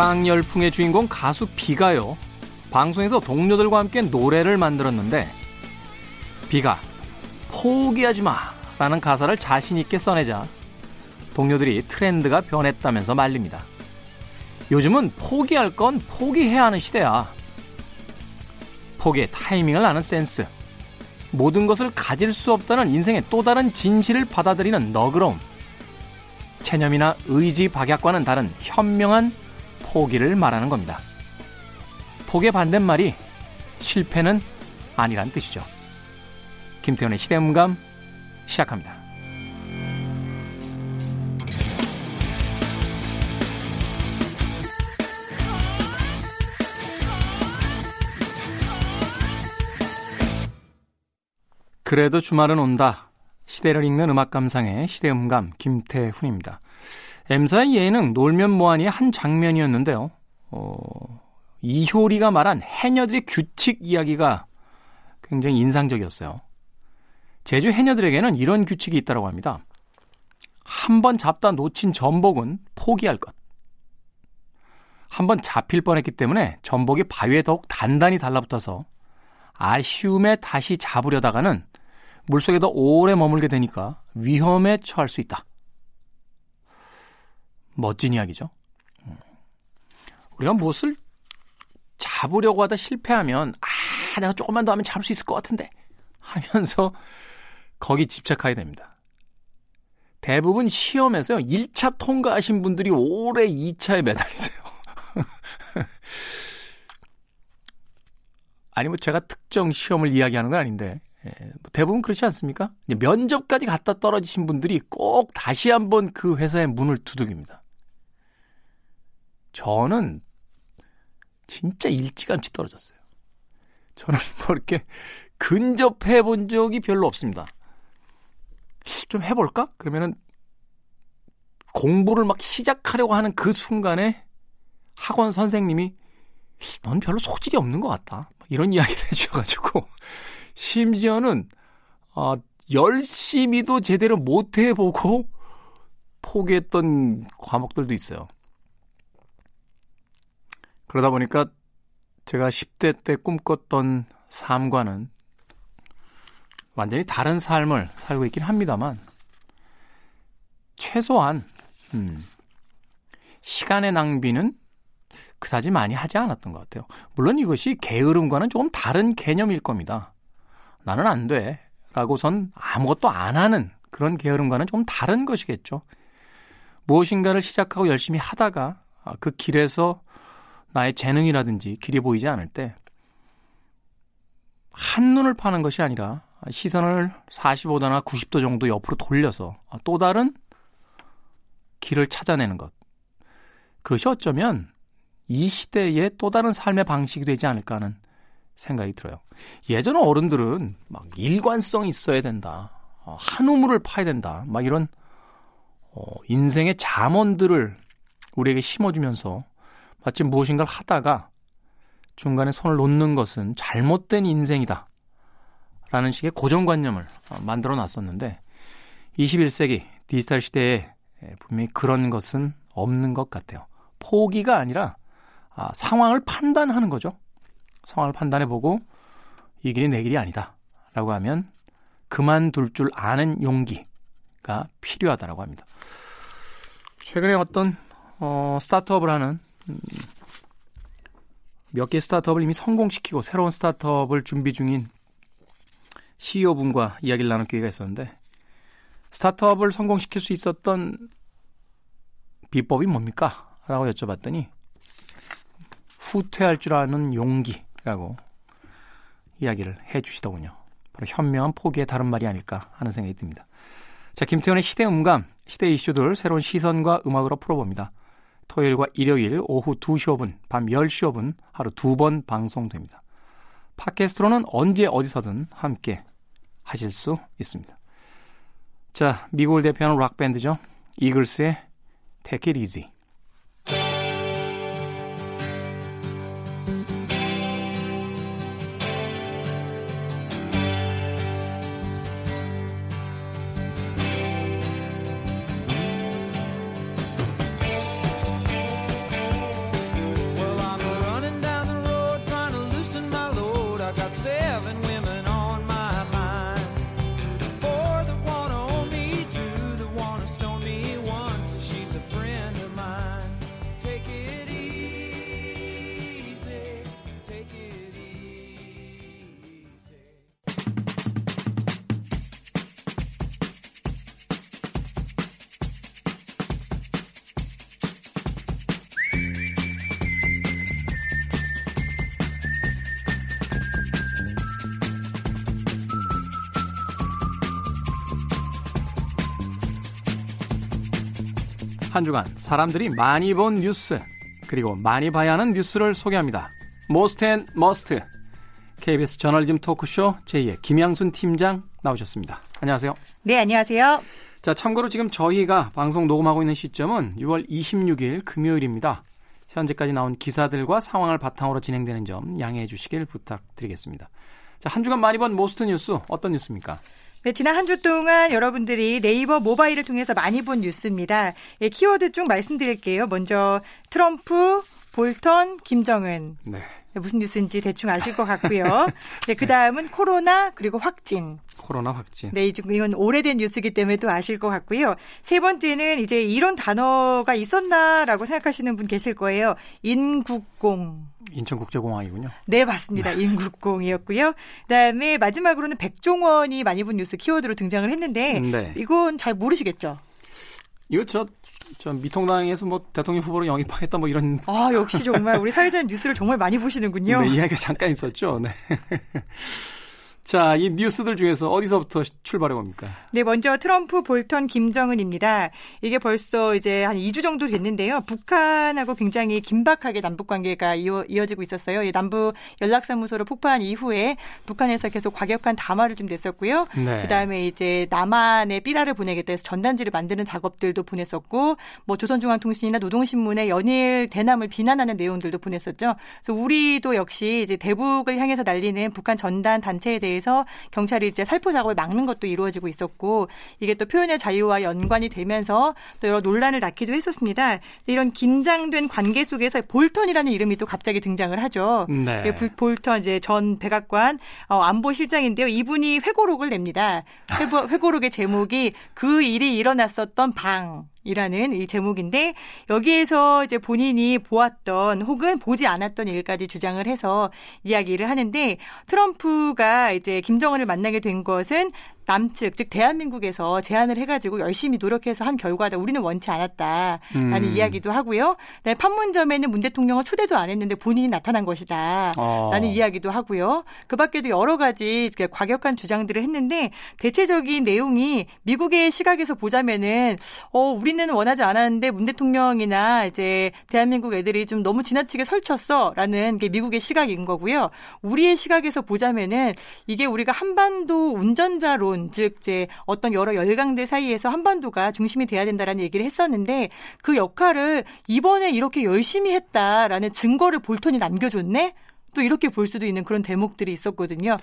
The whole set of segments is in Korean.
극강열풍의 주인공 가수 비가요. 방송에서 동료들과 함께 노래를 만들었는데 비가 포기하지 마 라는 가사를 자신있게 써내자 동료들이 트렌드가 변했다면서 말립니다. 요즘은 포기할 건 포기해야 하는 시대야. 포기의 타이밍을 아는 센스. 모든 것을 가질 수 없다는 인생의 또 다른 진실을 받아들이는 너그러움. 체념이나 의지 박약과는 다른 현명한 포기를 말하는 겁니다. 포기의 반대말이 실패는 아니란 뜻이죠. 김태훈의 시대음감 시작합니다. 그래도 주말은 온다. 시대를 읽는 음악 감상의 시대음감 김태훈입니다. M사의 예능 놀면 뭐하니의 한 장면이었는데요. 어, 이효리가 말한 해녀들의 규칙 이야기가 굉장히 인상적이었어요. 제주 해녀들에게는 이런 규칙이 있다고 합니다. 한 번 잡다 놓친 전복은 포기할 것. 한 번 잡힐 뻔했기 때문에 전복이 바위에 더욱 단단히 달라붙어서 아쉬움에 다시 잡으려다가는 물속에 더 오래 머물게 되니까 위험에 처할 수 있다. 멋진 이야기죠. 음. 우리가 무엇을 잡으려고 하다 실패하면 아 내가 조금만 더 하면 잡을 수 있을 것 같은데 하면서 거기 집착하게 됩니다. 대부분 시험에서요 1차 통과하신 분들이 오래 2차에 매달리세요. 아니 뭐 제가 특정 시험을 이야기하는 건 아닌데 예, 뭐 대부분 그렇지 않습니까? 면접까지 갔다 떨어지신 분들이 꼭 다시 한번 그 회사의 문을 두들깁니다. 저는 진짜 일찌감치 떨어졌어요. 저는 뭐 이렇게 근접해 본 적이 별로 없습니다. 좀 해볼까? 그러면은 공부를 막 시작하려고 하는 그 순간에 학원 선생님이 넌 별로 소질이 없는 것 같다. 이런 이야기를 해주셔가지고 심지어는 어, 열심히도 제대로 못 해보고 포기했던 과목들도 있어요. 그러다 보니까 제가 10대 때 꿈꿨던 삶과는 완전히 다른 삶을 살고 있긴 합니다만 최소한 음, 시간의 낭비는 그다지 많이 하지 않았던 것 같아요. 물론 이것이 게으름과는 조금 다른 개념일 겁니다. 나는 안 돼. 라고선 아무것도 안 하는 그런 게으름과는 좀 다른 것이겠죠. 무엇인가를 시작하고 열심히 하다가 그 길에서 나의 재능이라든지 길이 보이지 않을 때 한눈을 파는 것이 아니라 시선을 45도나 90도 정도 옆으로 돌려서 또 다른 길을 찾아내는 것. 그것이 어쩌면 이 시대의 또 다른 삶의 방식이 되지 않을까 하는 생각이 들어요. 예전 어른들은 막 일관성 있어야 된다. 어, 한 우물을 파야 된다. 막 이런 어, 인생의 잠언들을 우리에게 심어주면서 마치 무엇인가를 하다가 중간에 손을 놓는 것은 잘못된 인생이다. 라는 식의 고정관념을 어, 만들어 놨었는데 21세기 디지털 시대에 분명히 그런 것은 없는 것 같아요. 포기가 아니라 아, 상황을 판단하는 거죠. 상황을 판단해 보고 이 길이 내 길이 아니다. 라고 하면 그만둘 줄 아는 용기가 필요하다라고 합니다. 최근에 어떤 어, 스타트업을 하는 음, 몇 개 스타트업을 이미 성공시키고 새로운 스타트업을 준비 중인 CEO분과 이야기를 나눌 기회가 있었는데 스타트업을 성공시킬 수 있었던 비법이 뭡니까? 라고 여쭤봤더니 후퇴할 줄 아는 용기 라고 이야기를 해 주시더군요. 바로 현명한 포기의 다른 말이 아닐까 하는 생각이 듭니다. 자, 김태현의 시대 음감, 시대 이슈들 새로운 시선과 음악으로 풀어봅니다. 토요일과 일요일 오후 2시 5분, 밤 10시 5분 하루 두 번 방송됩니다. 팟캐스트로는 언제 어디서든 함께 하실 수 있습니다. 자, 미국을 대표하는 락밴드죠. 이글스의 Take It Easy. 한 주간 사람들이 많이 본 뉴스 그리고 많이 봐야 하는 뉴스를 소개합니다. Most and Must KBS 저널리즘 토크쇼 J의 김양순 팀장 나오셨습니다. 안녕하세요. 네, 안녕하세요. 자, 참고로 지금 저희가 방송 녹음하고 있는 시점은 6월 26일 금요일입니다. 현재까지 나온 기사들과 상황을 바탕으로 진행되는 점 양해해 주시길 부탁드리겠습니다. 자, 한 주간 많이 본 Most 뉴스 어떤 뉴스입니까? 네, 지난 한 주 동안 여러분들이 네이버 모바일을 통해서 많이 본 뉴스입니다. 예, 키워드 쭉 말씀드릴게요. 먼저 트럼프, 볼턴, 김정은. 네. 네 무슨 뉴스인지 대충 아실 것 같고요. 네, 그 다음은 코로나 그리고 확진. 코로나 확진. 네, 이건 오래된 뉴스기 때문에 또 아실 것 같고요. 세 번째는 이제 이런 단어가 있었나라고 생각하시는 분 계실 거예요. 인국공. 인천국제공항이군요. 네, 맞습니다. 네. 인국공이었고요. 그다음에 마지막으로는 백종원이 많이 본 뉴스 키워드로 등장을 했는데 네. 이건 잘 모르시겠죠? 이거 저, 저 미통당에서 뭐 대통령 후보로 영입하겠다 뭐 이런. 아 역시 정말 우리 사회자 뉴스를 정말 많이 보시는군요. 네, 이야기가 잠깐 있었죠. 네. 자, 이 뉴스들 중에서 어디서부터 출발해 봅니까? 네, 먼저 트럼프, 볼턴, 김정은입니다. 이게 벌써 이제 한 2주 정도 됐는데요. 북한하고 굉장히 긴박하게 남북 관계가 이어, 지고 있었어요. 이 남북 연락사무소로 폭파한 이후에 북한에서 계속 과격한 담화를 좀 냈었고요. 네. 그다음에 이제 남한에 삐라를 보내겠다 해서 전단지를 만드는 작업들도 보냈었고 뭐 조선중앙통신이나 노동신문에 연일 대남을 비난하는 내용들도 보냈었죠. 그래서 우리도 역시 이제 대북을 향해서 날리는 북한 전단 단체에 대해 대해서 경찰이 이제 살포 작업을 막는 것도 이루어지고 있었고 이게 또 표현의 자유와 연관이 되면서 또 여러 논란을 낳기도 했었습니다. 이런 긴장된 관계 속에서 볼턴이라는 이름이 또 갑자기 등장을 하죠. 네. 예, 볼턴 이제 전 백악관 어, 안보실장인데요. 이분이 회고록을 냅니다. 회고, 회고록의 제목이 그 일이 일어났었던 방. 이라는 이 제목인데 여기에서 이제 본인이 보았던 혹은 보지 않았던 일까지 주장을 해서 이야기를 하는데 트럼프가 이제 김정은을 만나게 된 것은 남측 즉 대한민국에서 제안을 해가지고 열심히 노력해서 한 결과다. 우리는 원치 않았다라는 음. 이야기도 하고요. 네, 판문점에는 문 대통령은 초대도 안 했는데 본인이 나타난 것이다라는 어. 이야기도 하고요. 그밖에도 여러 가지 과격한 주장들을 했는데 대체적인 내용이 미국의 시각에서 보자면은 어 우리는 원하지 않았는데 문 대통령이나 이제 대한민국 애들이 좀 너무 지나치게 설쳤어라는 게 미국의 시각인 거고요. 우리의 시각에서 보자면은 이게 우리가 한반도 운전자론 부분, 즉 이제 어떤 여러 열강들 사이에서 한반도가 중심이 돼야 된다라는 얘기를 했었는데 그 역할을 이번에 이렇게 열심히 했다라는 증거를 볼턴이 남겨줬네. 또 이렇게 볼 수도 있는 그런 대목들이 있었거든요.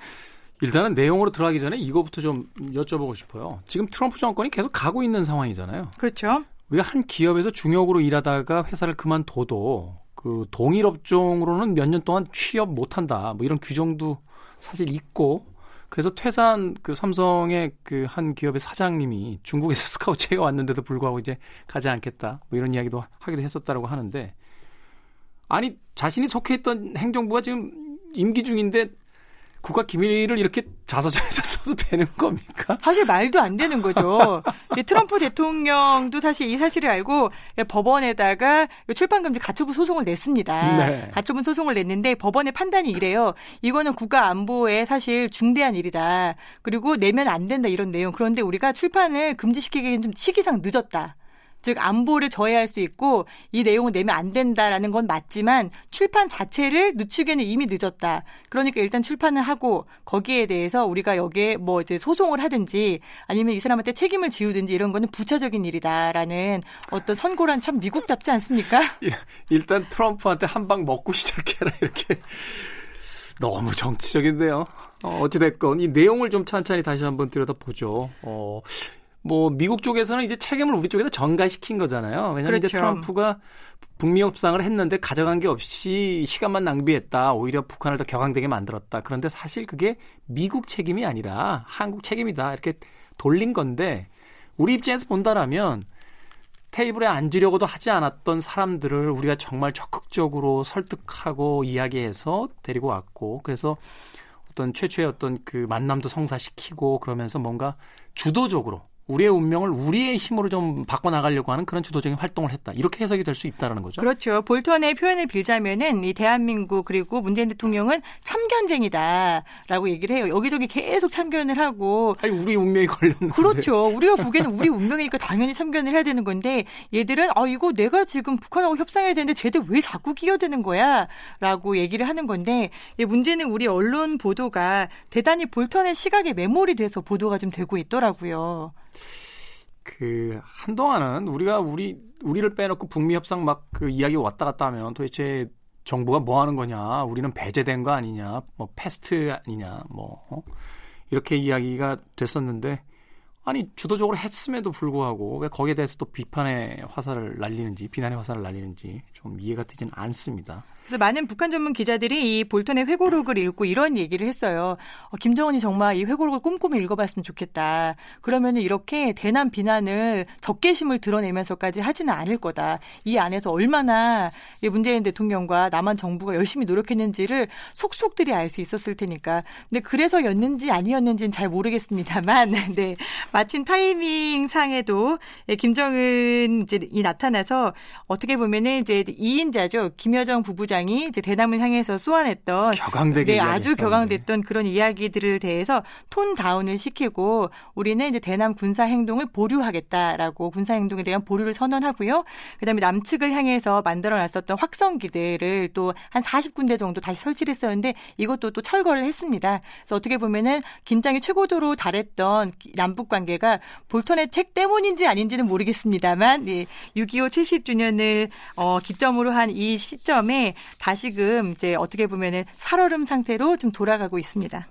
일단은 내용으로 들어가기 전에 이거부터 좀 여쭤보고 싶어요. 지금 트럼프 정권이 계속 가고 있는 상황이잖아요. 그렇죠. 왜 한 기업에서 중역으로 일하다가 회사를 그만둬도 그 동일 업종으로는 몇 년 동안 취업 못한다. 뭐 이런 규정도 사실 있고 그래서 퇴사한 그 삼성의 그 한 기업의 사장님이 중국에서 스카우트가 왔는데도 불구하고 이제 가지 않겠다. 뭐 이런 이야기도 하기도 했었다라고 하는데 아니 자신이 속해 있던 행정부가 지금 임기 중인데 국가 기밀을 이렇게 자서전에서 써도 되는 겁니까? 사실 말도 안 되는 거죠. 트럼프 대통령도 사실 이 사실을 알고 법원에다가 출판금지 가처분 소송을 냈습니다. 네. 가처분 소송을 냈는데 법원의 판단이 이래요. 이거는 국가 안보에 사실 중대한 일이다. 그리고 내면 안 된다 이런 내용. 그런데 우리가 출판을 금지시키기엔 좀 시기상 늦었다. 즉 안보를 저해할 수 있고 이 내용을 내면 안 된다라는 건 맞지만 출판 자체를 늦추기에는 이미 늦었다. 그러니까 일단 출판을 하고 거기에 대해서 우리가 여기에 뭐 이제 소송을 하든지 아니면 이 사람한테 책임을 지우든지 이런 거는 부차적인 일이다라는 어떤 선고란 참 미국답지 않습니까? 일단 트럼프한테 한 방 먹고 시작해라 이렇게 너무 정치적인데요. 어, 어찌됐건 이 내용을 좀 찬찬히 다시 한번 들여다보죠. 어, 뭐 미국 쪽에서는 이제 책임을 우리 쪽에다 전가시킨 거잖아요. 왜냐하면 그렇죠. 이제 트럼프가 북미 협상을 했는데 가져간 게 없이 시간만 낭비했다. 오히려 북한을 더 격앙되게 만들었다. 그런데 사실 그게 미국 책임이 아니라 한국 책임이다. 이렇게 돌린 건데 우리 입장에서 본다라면 테이블에 앉으려고도 하지 않았던 사람들을 우리가 정말 적극적으로 설득하고 이야기해서 데리고 왔고 그래서 어떤 최초의 어떤 그 만남도 성사시키고 그러면서 뭔가 주도적으로 우리의 운명을 우리의 힘으로 좀 바꿔 나가려고 하는 그런 주도적인 활동을 했다. 이렇게 해석이 될 수 있다는 거죠. 그렇죠. 볼턴의 표현을 빌자면은 이 대한민국 그리고 문재인 대통령은 참견쟁이다라고 얘기를 해요. 여기저기 계속 참견을 하고 아니 우리 운명이 걸렸는데. 그렇죠. 우리가 보기에는 우리 운명이니까 당연히 참견을 해야 되는 건데 얘들은 아 이거 내가 지금 북한하고 협상해야 되는데 쟤들 왜 자꾸 끼어드는 거야 라고 얘기를 하는 건데 문제는 우리 언론 보도가 대단히 볼턴의 시각에 매몰이 돼서 보도가 좀 되고 있더라고요. 그 한동안은 우리가 우리 우리를 빼놓고 북미 협상 막 그 이야기 왔다 갔다 하면 도대체 정부가 뭐 하는 거냐? 우리는 배제된 거 아니냐? 뭐 패스트 아니냐? 뭐 어? 이렇게 이야기가 됐었는데 아니 주도적으로 했음에도 불구하고 왜 거기에 대해서 또 비판의 화살을 날리는지 비난의 화살을 날리는지 좀 이해가 되지는 않습니다. 그래서 많은 북한 전문 기자들이 이 볼턴의 회고록을 읽고 이런 얘기를 했어요. 어, 김정은이 정말 이 회고록을 꼼꼼히 읽어봤으면 좋겠다. 그러면 이렇게 대남 비난을 적개심을 드러내면서까지 하지는 않을 거다. 이 안에서 얼마나 문재인 대통령과 남한 정부가 열심히 노력했는지를 속속들이 알 수 있었을 테니까. 근데 그래서였는지 아니었는지는 잘 모르겠습니다만, 네 마침 타이밍 상에도 예, 김정은 이제 이 나타나서 어떻게 보면은 이제 2인자죠 김여정 부부장 부장이 이제 대남을 향해서 쏘아냈던 격앙되게 네, 아주 격앙됐던 그런 이야기들을 대해서 톤 다운을 시키고 우리는 이제 대남 군사 행동을 보류하겠다라고 군사 행동에 대한 보류를 선언하고요. 그다음에 남측을 향해서 만들어 놨었던 확성기들을 또 한 40군데 정도 다시 설치를 했었는데 이것도 또 철거를 했습니다. 그래서 어떻게 보면은 긴장이 최고조로 달했던 남북 관계가 볼턴의 책 때문인지 아닌지는 모르겠습니다만 예, 6.25 70주년을 어, 기점으로 한 이 시점에 다시금 이제 어떻게 보면은 살얼음 상태로 좀 돌아가고 있습니다.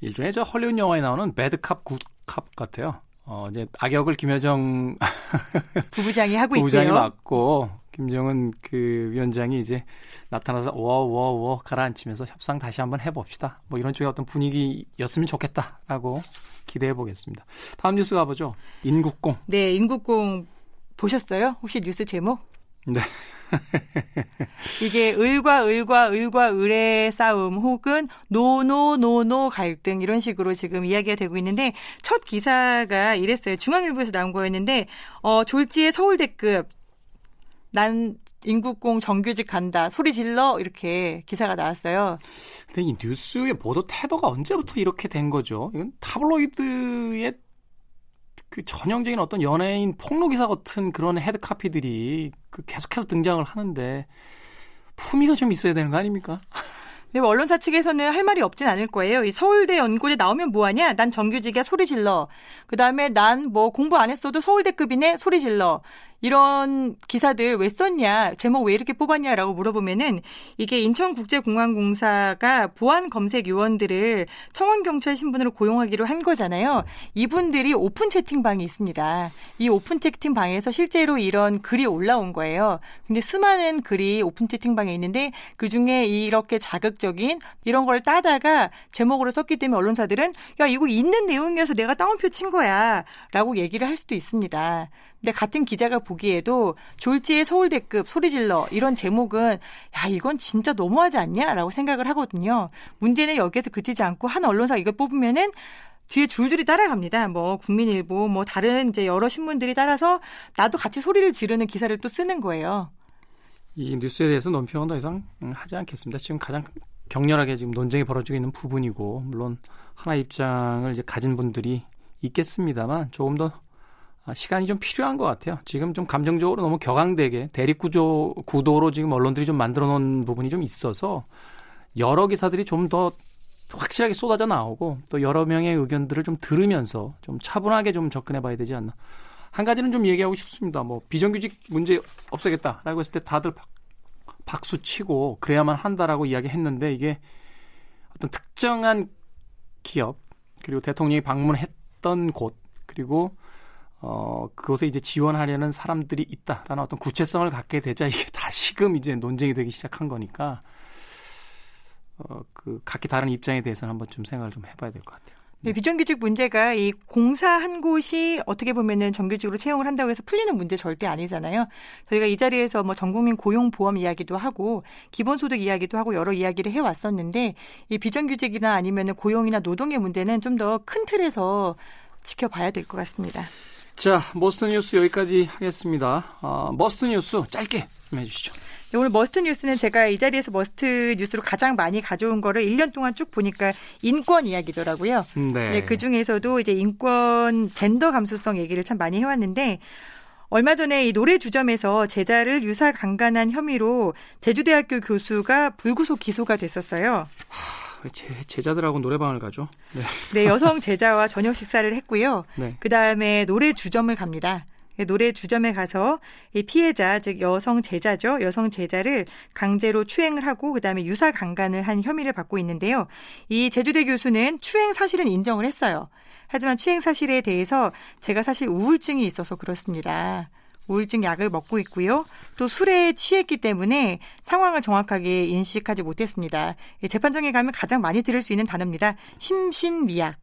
일종의 저 헐리우드 영화에 나오는 배드캅 굿캅 같아요. 어, 이제 악역을 김여정 부부장이 하고 부부장이 있고요. 맡고 김정은 그 위원장이 이제 나타나서 워워워 가라앉히면서 협상 다시 한번 해봅시다. 뭐 이런 쪽의 어떤 분위기였으면 좋겠다라고 기대해 보겠습니다. 다음 뉴스 가보죠. 인국공. 네, 인국공 보셨어요? 혹시 뉴스 제목? 네. 이게 을과 을과 을과 을의 싸움 혹은 노노노노 갈등 이런 식으로 지금 이야기가 되고 있는데 첫 기사가 이랬어요. 중앙일보에서 나온 거였는데 어 졸지에 서울대급 난 인국공 정규직 간다 소리 질러 이렇게 기사가 나왔어요. 근데 이 뉴스의 보도 태도가 언제부터 이렇게 된 거죠? 이건 타블로이드의 그 전형적인 어떤 연예인 폭로 기사 같은 그런 헤드 카피들이 그 계속해서 등장을 하는데 품위가 좀 있어야 되는 거 아닙니까? 네, 언론사 측에서는 할 말이 없진 않을 거예요. 이 서울대 연고대 나오면 뭐하냐? 난 정규직이야 소리 질러. 그 다음에 난 뭐 공부 안 했어도 서울대급이네 소리 질러. 이런 기사들 왜 썼냐, 제목 왜 이렇게 뽑았냐라고 물어보면은 이게 인천국제공항공사가 보안 검색 요원들을 청원경찰 신분으로 고용하기로 한 거잖아요. 이분들이 오픈 채팅방이 있습니다. 이 오픈 채팅방에서 실제로 이런 글이 올라온 거예요. 근데 수많은 글이 오픈 채팅방에 있는데 그 중에 이렇게 자극적인 이런 걸 따다가 제목으로 썼기 때문에 언론사들은 야, 이거 있는 내용이어서 내가 따옴표 친 거야. 라고 얘기를 할 수도 있습니다. 근데 같은 기자가 보 기에도 졸지에 서울대급 소리질러 이런 제목은 야 이건 진짜 너무하지 않냐라고 생각을 하거든요. 문제는 여기에서 그치지 않고 한 언론사 이걸 뽑으면은 뒤에 줄줄이 따라갑니다. 뭐 국민일보, 뭐 다른 이제 여러 신문들이 따라서 나도 같이 소리를 지르는 기사를 또 쓰는 거예요. 이 뉴스에 대해서 논평은 더 이상 하지 않겠습니다. 지금 가장 격렬하게 지금 논쟁이 벌어지고 있는 부분이고 물론 하나 입장을 이제 가진 분들이 있겠습니다만 조금 더 아, 시간이 좀 필요한 것 같아요. 지금 좀 감정적으로 너무 격앙되게 대립 구조 구도로 지금 언론들이 좀 만들어 놓은 부분이 좀 있어서 여러 기사들이 좀 더 확실하게 쏟아져 나오고 또 여러 명의 의견들을 좀 들으면서 좀 차분하게 좀 접근해 봐야 되지 않나. 한 가지는 좀 얘기하고 싶습니다. 뭐 비정규직 문제 없애겠다라고 했을 때 다들 박수 치고 그래야만 한다라고 이야기했는데 이게 어떤 특정한 기업 그리고 대통령이 방문했던 곳 그리고 어, 그곳에 이제 지원하려는 사람들이 있다라는 어떤 구체성을 갖게 되자 이게 다시금 이제 논쟁이 되기 시작한 거니까 어, 그 각기 다른 입장에 대해서는 한번 좀 생각을 좀 해봐야 될 것 같아요. 네, 비정규직 문제가 이 공사 한 곳이 어떻게 보면은 정규직으로 채용을 한다고 해서 풀리는 문제 절대 아니잖아요. 저희가 이 자리에서 뭐 전국민 고용보험 이야기도 하고 기본소득 이야기도 하고 여러 이야기를 해왔었는데 이 비정규직이나 아니면은 고용이나 노동의 문제는 좀 더 큰 틀에서 지켜봐야 될 것 같습니다. 자, Must 뉴스 여기까지 하겠습니다. 어, Must 뉴스 짧게 좀 해주시죠. 네, 오늘 Must 뉴스는 제가 이 자리에서 Must 뉴스로 가장 많이 가져온 거를 1년 동안 쭉 보니까 인권 이야기더라고요. 네. 네, 그 중에서도 이제 인권 젠더 감수성 얘기를 참 많이 해왔는데 얼마 전에 이 노래 주점에서 제자를 유사 강간한 혐의로 제주대학교 교수가 불구속 기소가 됐었어요. 하, 제, 제자들하고 노래방을 가죠. 네. 네, 여성 제자와 저녁 식사를 했고요. 네. 그 다음에 노래 주점을 갑니다. 노래 주점에 가서 이 피해자 즉 여성 제자죠 여성 제자를 강제로 추행을 하고 그다음에 유사 강간을 한 혐의를 받고 있는데요. 이 제주대 교수는 추행 사실은 인정을 했어요. 하지만 추행 사실에 대해서 제가 사실 우울증이 있어서 그렇습니다. 우울증 약을 먹고 있고요. 또 술에 취했기 때문에 상황을 정확하게 인식하지 못했습니다. 재판정에 가면 가장 많이 들을 수 있는 단어입니다. 심신미약.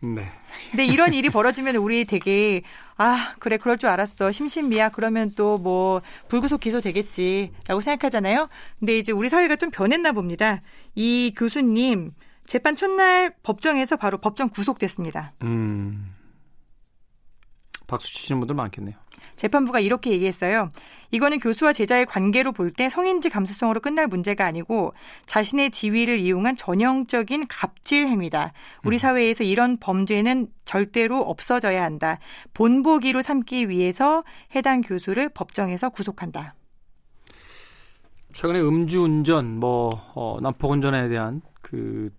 네. 근데 이런 일이 벌어지면 우리 되게 아 그래 그럴 줄 알았어 심신미약 그러면 또 뭐 불구속 기소 되겠지라고 생각하잖아요. 근데 이제 우리 사회가 좀 변했나 봅니다. 이 교수님 재판 첫날 법정에서 바로 법정 구속됐습니다. 음. 박수 치시는 분들 많겠네요. 재판부가 이렇게 얘기했어요. 이거는 교수와 제자의 관계로 볼 때 성인지 감수성으로 끝날 문제가 아니고 자신의 지위를 이용한 전형적인 갑질 행위다. 우리 음. 사회에서 이런 범죄는 절대로 없어져야 한다. 본보기로 삼기 위해서 해당 교수를 법정에서 구속한다. 최근에 음주운전, 뭐 어, 난폭운전에 대한 그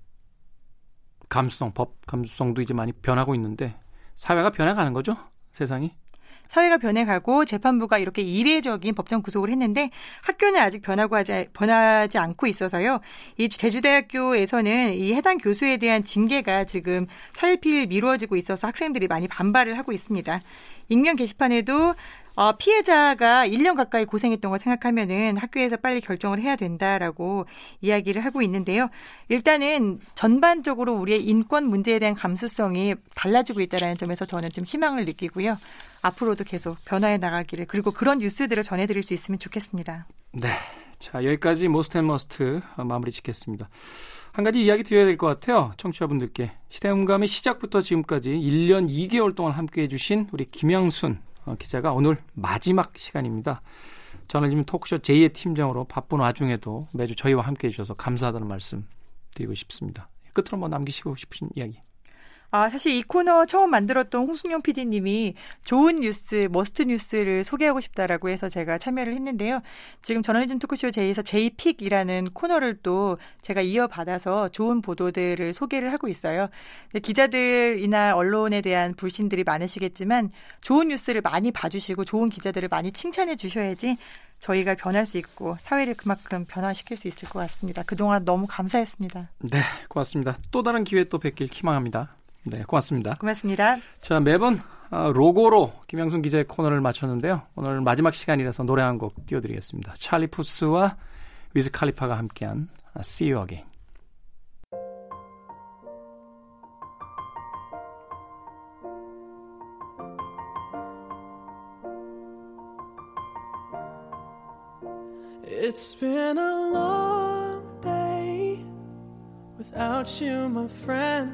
감수성, 법 감수성도 이제 많이 변하고 있는데 사회가 변해가는 거죠, 세상이. 사회가 변해가고 재판부가 이렇게 이례적인 법정 구속을 했는데 학교는 아직 변하고 하지, 변하지 않고 있어서요. 이 제주대학교에서는 이 해당 교수에 대한 징계가 지금 차일피일 미루어지고 있어서 학생들이 많이 반발을 하고 있습니다. 익명 게시판에도 어, 피해자가 1년 가까이 고생했던 걸 생각하면은 학교에서 빨리 결정을 해야 된다라고 이야기를 하고 있는데요. 일단은 전반적으로 우리의 인권 문제에 대한 감수성이 달라지고 있다라는 점에서 저는 좀 희망을 느끼고요. 앞으로도 계속 변화해 나가기를 그리고 그런 뉴스들을 전해드릴 수 있으면 좋겠습니다. 네. 자, 여기까지 Most and Must 마무리 짓겠습니다. 한 가지 이야기 드려야 될 것 같아요. 청취자분들께. 시대음감의 시작부터 지금까지 1년 2개월 동안 함께 해주신 우리 김양순 어, 기자가 오늘 마지막 시간입니다. 저는 지금 토크쇼 J의 팀장으로 바쁜 와중에도 매주 저희와 함께 해주셔서 감사하다는 말씀 드리고 싶습니다. 끝으로 뭐 남기시고 싶으신 이야기. 아, 사실 이 코너 처음 만들었던 홍순영 PD님이 좋은 뉴스, Must 뉴스를 소개하고 싶다라고 해서 제가 참여를 했는데요. 지금 저널리즘 토크쇼 J에서 J Pick이라는 코너를 또 제가 이어받아서 좋은 보도들을 소개를 하고 있어요. 기자들이나 언론에 대한 불신들이 많으시겠지만 좋은 뉴스를 많이 봐주시고 좋은 기자들을 많이 칭찬해 주셔야지 저희가 변할 수 있고 사회를 그만큼 변화시킬 수 있을 것 같습니다. 그동안 너무 감사했습니다. 네, 고맙습니다. 또 다른 기회 또 뵙길 희망합니다. 네, 고맙습니다. 고맙습니다. 자, 매번 아, 로고로 김영순 기자의 코너를 마쳤는데요. 오늘 마지막 시간이라서 노래 한 곡 띄워드리겠습니다. 찰리 푸스와 위즈 칼리파가 함께한 See You Again. It's been a long day without you, my friend.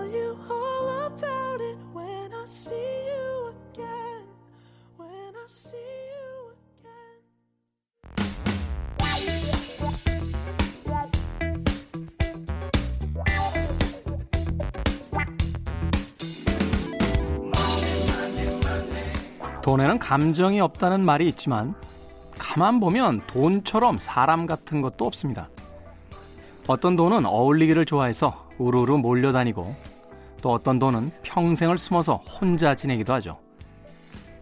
돈에는 감정이 없다는 말이 있지만 가만 보면 돈처럼 사람 같은 것도 없습니다. 어떤 돈은 어울리기를 좋아해서 우르르 몰려다니고 또 어떤 돈은 평생을 숨어서 혼자 지내기도 하죠.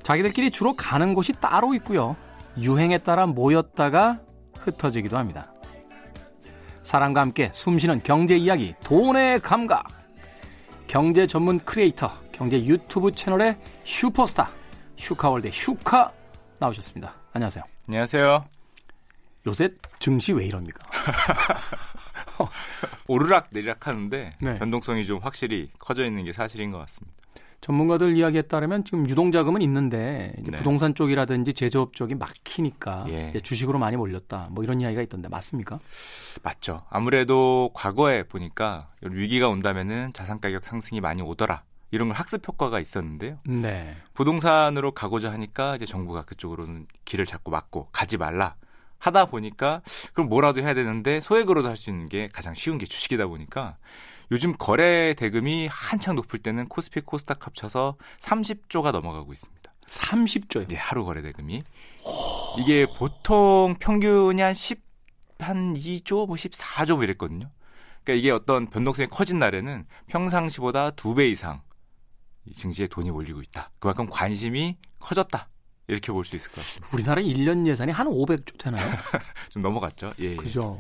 자기들끼리 주로 가는 곳이 따로 있고요. 유행에 따라 모였다가 흩어지기도 합니다. 사람과 함께 숨쉬는 경제 이야기, 돈의 감각. 경제 전문 크리에이터, 경제 유튜브 채널의 슈퍼스타 슈카월드 슈카 나오셨습니다. 안녕하세요. 안녕하세요. 요새 증시 왜 이럽니까? 오르락 내리락 하는데 네. 변동성이 좀 확실히 커져 있는 게 사실인 것 같습니다. 전문가들 이야기에 따르면 지금 유동자금은 있는데 네. 부동산 쪽이라든지 제조업 쪽이 막히니까 예. 주식으로 많이 몰렸다. 뭐 이런 이야기가 있던데 맞습니까? 맞죠. 아무래도 과거에 보니까 위기가 온다면은 자산 가격 상승이 많이 오더라. 이런 걸 학습 효과가 있었는데요. 네. 부동산으로 가고자 하니까 이제 정부가 그쪽으로는 길을 자꾸 막고 가지 말라. 하다 보니까 그럼 뭐라도 해야 되는데 소액으로도 할 수 있는 게 가장 쉬운 게 주식이다 보니까 요즘 거래 대금이 한창 높을 때는 코스피 코스닥 합쳐서 30조가 넘어가고 있습니다. 30조요? 네, 하루 거래 대금이. 이게 보통 평균이 한 10, 한 2조, 뭐 14조 뭐 이랬거든요. 그러니까 이게 어떤 변동성이 커진 날에는 평상시보다 두 배 이상 증시에 돈이 몰리고 있다. 그만큼 관심이 커졌다. 이렇게 볼 수 있을 것 같습니다. 우리나라 1년 예산이 한 500조 되나요? 좀 넘어갔죠. 예, 예. 그죠.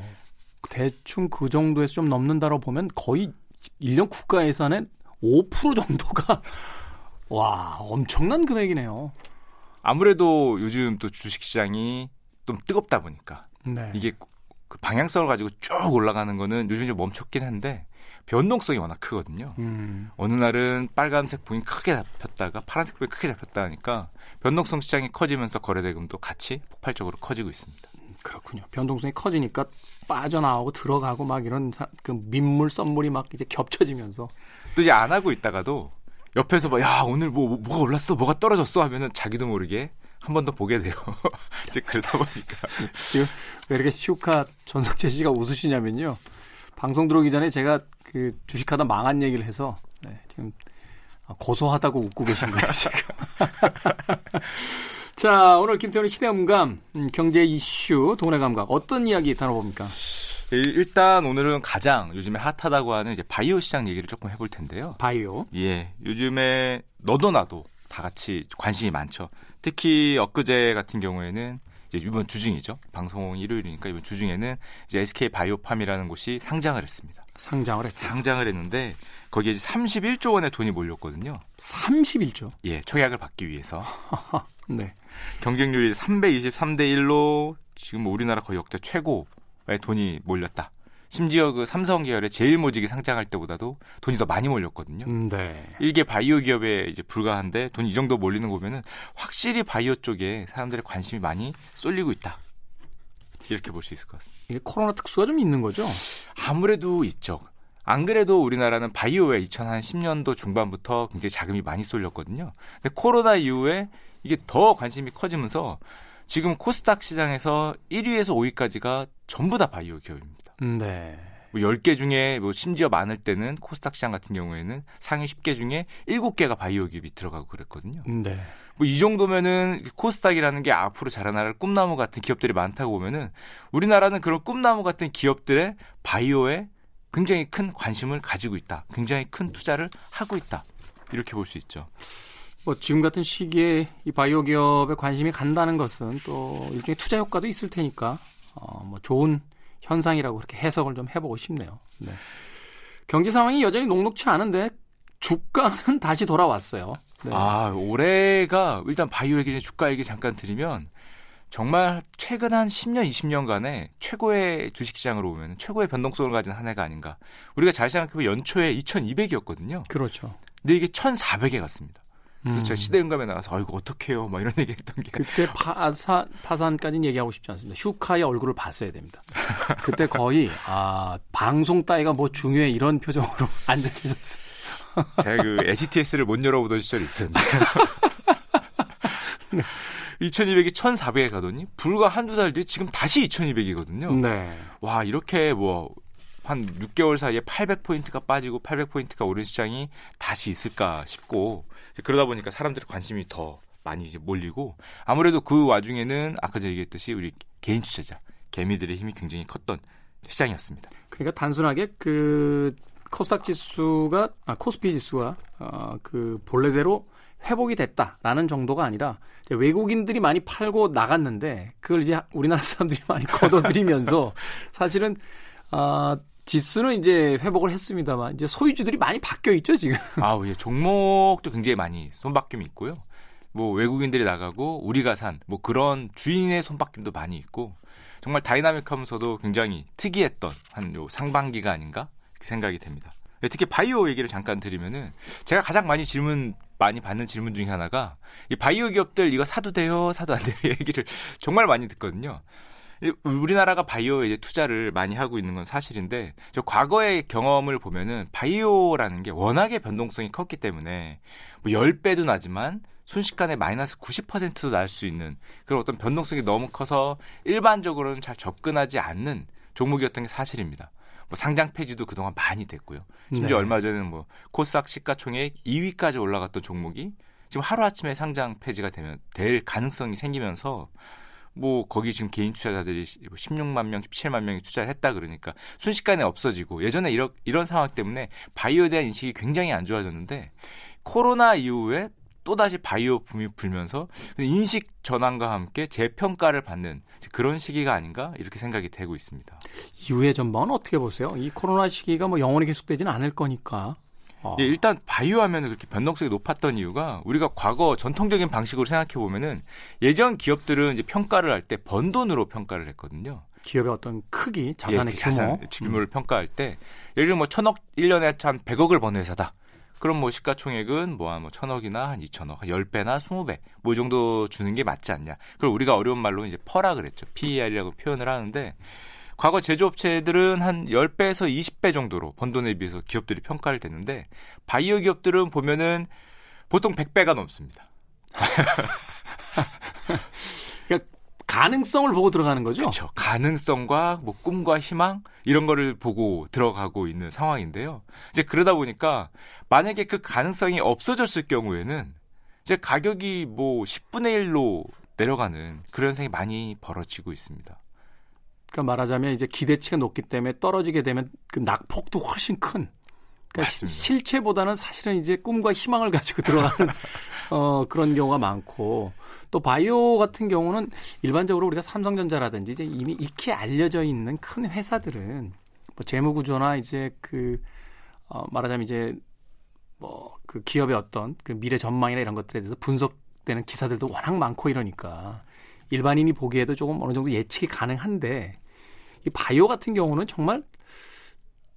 대충 그 정도에서 좀 넘는다고 보면 거의 1년 국가 예산의 5% 정도가 와 엄청난 금액이네요. 아무래도 요즘 또 주식 시장이 좀 뜨겁다 보니까 네. 이게 그 방향성을 가지고 쭉 올라가는 거는 요즘 좀 멈췄긴 한데 변동성이 워낙 크거든요. 음. 어느 날은 빨간색 부분이 크게 잡혔다가 파란색 부분이 크게 잡혔다 하니까 변동성 시장이 커지면서 거래 대금도 같이 폭발적으로 커지고 있습니다. 그렇군요. 변동성이 커지니까 빠져나오고 들어가고 막 이런 그 민물 썸물이 막 이제 겹쳐지면서 또 이제 안 하고 있다가도 옆에서 막 야 오늘 뭐 뭐가 올랐어 뭐가 떨어졌어 하면은 자기도 모르게 한 번 더 보게 돼요. 이제 그러다 보니까 지금 왜 이렇게 슈카 전석재 씨가 웃으시냐면요. 방송 들어오기 전에 제가 그 주식하다 망한 얘기를 해서 네, 지금 고소하다고 웃고 계신 거예요. 지금. 자, 오늘 김태훈의 시대음감, 음, 경제 이슈, 돈의 감각, 어떤 이야기 다뤄봅니까? 일단 오늘은 가장 요즘에 핫하다고 하는 이제 바이오 시장 얘기를 조금 해볼 텐데요. 바이오? 예. 요즘에 너도 나도 다 같이 관심이 많죠. 특히 엊그제 같은 경우에는 이제 이번 주중이죠. 방송 일요일이니까 이번 주중에는 이제 SK 바이오팜이라는 곳이 상장을 했습니다. 상장을 했어요. 상장을 했는데 거기에 이제 31조 원의 돈이 몰렸거든요. 31조? 예, 청약을 받기 위해서. 네. 경쟁률이 323대 1로 지금 우리나라 거의 역대 최고의 돈이 몰렸다. 심지어 그 삼성 계열의 제일 모직이 상장할 때보다도 돈이 더 많이 몰렸거든요. 음, 네. 일개 바이오 기업에 이제 불과한데 돈 이 정도 몰리는 거 보면은 확실히 바이오 쪽에 사람들의 관심이 많이 쏠리고 있다. 이렇게 볼 수 있을 것 같습니다. 이게 코로나 특수가 좀 있는 거죠? 아무래도 있죠. 안 그래도 우리나라는 바이오에 2010년도 중반부터 굉장히 자금이 많이 쏠렸거든요. 근데 코로나 이후에 이게 더 관심이 커지면서 지금 코스닥 시장에서 1위에서 5위까지가 전부 다 바이오 기업입니다. 네. 뭐 10개 중에 뭐 심지어 많을 때는 코스닥 시장 같은 경우에는 상위 10개 중에 7개가 바이오 기업이 들어가고 그랬거든요. 네. 뭐 이 정도면은 코스닥이라는 게 앞으로 자라날 꿈나무 같은 기업들이 많다고 보면은 우리나라는 그런 꿈나무 같은 기업들의 바이오에 굉장히 큰 관심을 가지고 있다. 굉장히 큰 투자를 하고 있다. 이렇게 볼 수 있죠. 뭐 지금 같은 시기에 이 바이오 기업에 관심이 간다는 것은 또 일종의 투자 효과도 있을 테니까 어, 뭐 좋은 현상이라고 그렇게 해석을 좀 해보고 싶네요. 네. 경제 상황이 여전히 녹록치 않은데 주가는 다시 돌아왔어요. 네. 아 올해가 일단 바이오 얘기 주가 얘기 잠깐 드리면 정말 최근 한 10년, 20년간의 최고의 주식시장으로 보면 최고의 변동성을 가진 한 해가 아닌가. 우리가 잘 생각해보면 연초에 2,200이었거든요. 그렇죠. 근데 이게 1,400에 갔습니다. 그래서 음. 제가 시대응감에 나가서 아 이거 어떡해요 막 이런 얘기 했던 게 그때 파산 파산까지는 얘기하고 싶지 않습니다. 슈카의 얼굴을 봤어야 됩니다. 그때 거의 아 방송 따위가 뭐 중요해 이런 표정으로 앉아 계셨어요. 제가 그 STS를 못 열어보던 시절이 있었는데 네. 2200이 1400에 가더니 불과 한두 달 뒤에 지금 다시 2200이거든요. 네. 와 이렇게 뭐 한 6개월 사이에 800포인트가 빠지고 800포인트가 오른 시장이 다시 있을까 싶고 그러다 보니까 사람들의 관심이 더 많이 이제 몰리고 아무래도 그 와중에는 아까 제가 얘기했듯이 우리 개인 투자자 개미들의 힘이 굉장히 컸던 시장이었습니다. 그러니까 단순하게 그 코스닥 지수가 아 코스피 지수가 어, 그 본래대로 회복이 됐다라는 정도가 아니라 외국인들이 많이 팔고 나갔는데 그걸 이제 우리나라 사람들이 많이 걷어들이면서 사실은 아 어, 지수는 이제 회복을 했습니다만 이제 소유주들이 많이 바뀌어 있죠 지금. 아, 예. 종목도 굉장히 많이 손바뀜이 있고요. 뭐 외국인들이 나가고 우리가 산 뭐 그런 주인의 손바뀜도 많이 있고 정말 다이나믹하면서도 굉장히 특이했던 한 요 상반기가 아닌가 생각이 됩니다. 특히 바이오 얘기를 잠깐 드리면은 제가 가장 많이 질문 많이 받는 질문 중에 하나가 이 바이오 기업들 이거 사도 돼요, 사도 안 돼요 얘기를 정말 많이 듣거든요. 우리나라가 바이오에 이제 투자를 많이 하고 있는 건 사실인데 저 과거의 경험을 보면은 바이오라는 게 워낙에 변동성이 컸기 때문에 뭐 10배도 나지만 순식간에 마이너스 90%도 날 수 있는 그런 어떤 변동성이 너무 커서 일반적으로는 잘 접근하지 않는 종목이었던 게 사실입니다. 뭐 상장 폐지도 그동안 많이 됐고요. 심지어 네. 얼마 전에는 뭐 코스닥 시가총액 2위까지 올라갔던 종목이 지금 하루 아침에 상장 폐지가 되면 될 가능성이 생기면서 뭐 거기 지금 개인 투자자들이 16만 명, 17만 명이 투자를 했다 그러니까 순식간에 없어지고 예전에 이런 이런 상황 때문에 바이오에 대한 인식이 굉장히 안 좋아졌는데 코로나 이후에 또다시 바이오 붐이 불면서 인식 전환과 함께 재평가를 받는 그런 시기가 아닌가 이렇게 생각이 되고 있습니다. 이후의 전망은 어떻게 보세요? 이 코로나 시기가 뭐 영원히 계속되지는 않을 거니까. 어. 예, 일단 바이오 하면 그렇게 변동성이 높았던 이유가 우리가 과거 전통적인 방식으로 생각해 보면은 예전 기업들은 이제 평가를 할 때 번 돈으로 평가를 했거든요. 기업의 어떤 크기, 자산의 예, 규모, 자산, 규모를 평가할 때 예를 들면 뭐 천억 1년에 한 100억을 버는 회사다. 그럼 뭐 시가총액은 뭐한 뭐 천억이나 한 2천억, 한 10배나 20배 뭐 이 정도 주는 게 맞지 않냐. 그걸 우리가 어려운 말로 이제 퍼라 그랬죠. PER이라고 표현을 하는데 과거 제조업체들은 한 10배에서 20배 정도로 번 돈에 비해서 기업들이 평가를 됐는데 바이오 기업들은 보면은 보통 100배가 넘습니다. 그러니까 가능성을 보고 들어가는 거죠. 그렇죠. 가능성과 뭐 꿈과 희망 이런 거를 보고 들어가고 있는 상황인데요. 이제 그러다 보니까 만약에 그 가능성이 없어졌을 경우에는 이제 가격이 뭐 10분의 1로 내려가는 그런 현상이 많이 벌어지고 있습니다. 그러니까 말하자면 이제 기대치가 높기 때문에 떨어지게 되면 그 낙폭도 훨씬 큰. 그러니까 맞습니다. 실체보다는 사실은 이제 꿈과 희망을 가지고 들어가는 어, 그런 경우가 많고 또 바이오 같은 경우는 일반적으로 우리가 삼성전자라든지 이제 이미 익히 알려져 있는 큰 회사들은 뭐 재무 구조나 이제 그 어, 말하자면 이제 뭐 그 기업의 어떤 그 미래 전망이나 이런 것들에 대해서 분석되는 기사들도 워낙 많고 이러니까 일반인이 보기에도 조금 어느 정도 예측이 가능한데 이 바이오 같은 경우는 정말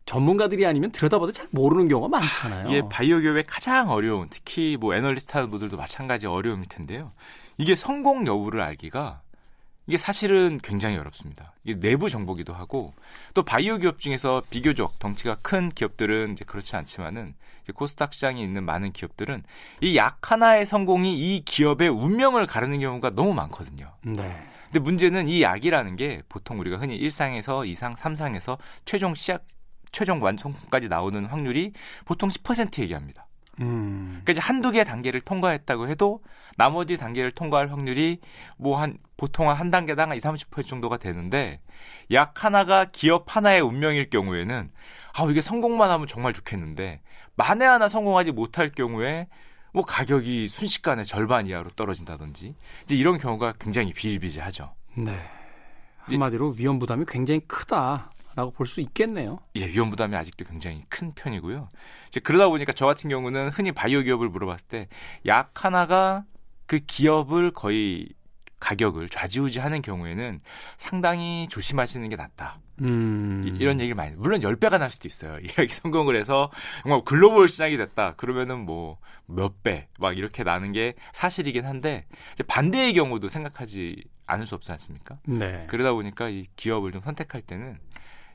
전문가들이 아니면 들여다봐도 잘 모르는 경우가 많잖아요. 이게 바이오 기업의 가장 어려운 특히 뭐 애널리스트 분들도 마찬가지 어려움일 텐데요. 이게 성공 여부를 알기가 이게 사실은 굉장히 어렵습니다. 이게 내부 정보기도 하고 또 바이오 기업 중에서 비교적 덩치가 큰 기업들은 이제 그렇지 않지만은 이제 코스닥 시장에 있는 많은 기업들은 이 약 하나의 성공이 이 기업의 운명을 가르는 경우가 너무 많거든요. 네. 근데 문제는 이 약이라는 게 보통 우리가 흔히 1상에서 2상, 3상에서 최종 시작 최종 완성까지 나오는 확률이 보통 10% 얘기합니다. 음. 그러니까 이제 한두 개 단계를 통과했다고 해도 나머지 단계를 통과할 확률이 뭐 한 보통 한 단계당 한 2, 30% 정도가 되는데 약 하나가 기업 하나의 운명일 경우에는 아 이게 성공만 하면 정말 좋겠는데 만에 하나 성공하지 못할 경우에 뭐 가격이 순식간에 절반 이하로 떨어진다든지 이제 이런 경우가 굉장히 비일비재하죠. 네. 한마디로 위험 부담이 굉장히 크다라고 볼 수 있겠네요. 예, 위험 부담이 아직도 굉장히 큰 편이고요. 이제 그러다 보니까 저 같은 경우는 흔히 바이오 기업을 물어봤을 때 약 하나가 그 기업을 거의 가격을 좌지우지하는 경우에는 상당히 조심하시는 게 낫다. 음. 이- 이런 얘기를 많이 물론 10배가 날 수도 있어요. 이렇게 성공을 해서 정말 글로벌 시장이 됐다. 그러면은 뭐 몇 배 막 이렇게 나는 게 사실이긴 한데 반대의 경우도 생각하지 않을 수 없지 않습니까? 네. 그러다 보니까 이 기업을 좀 선택할 때는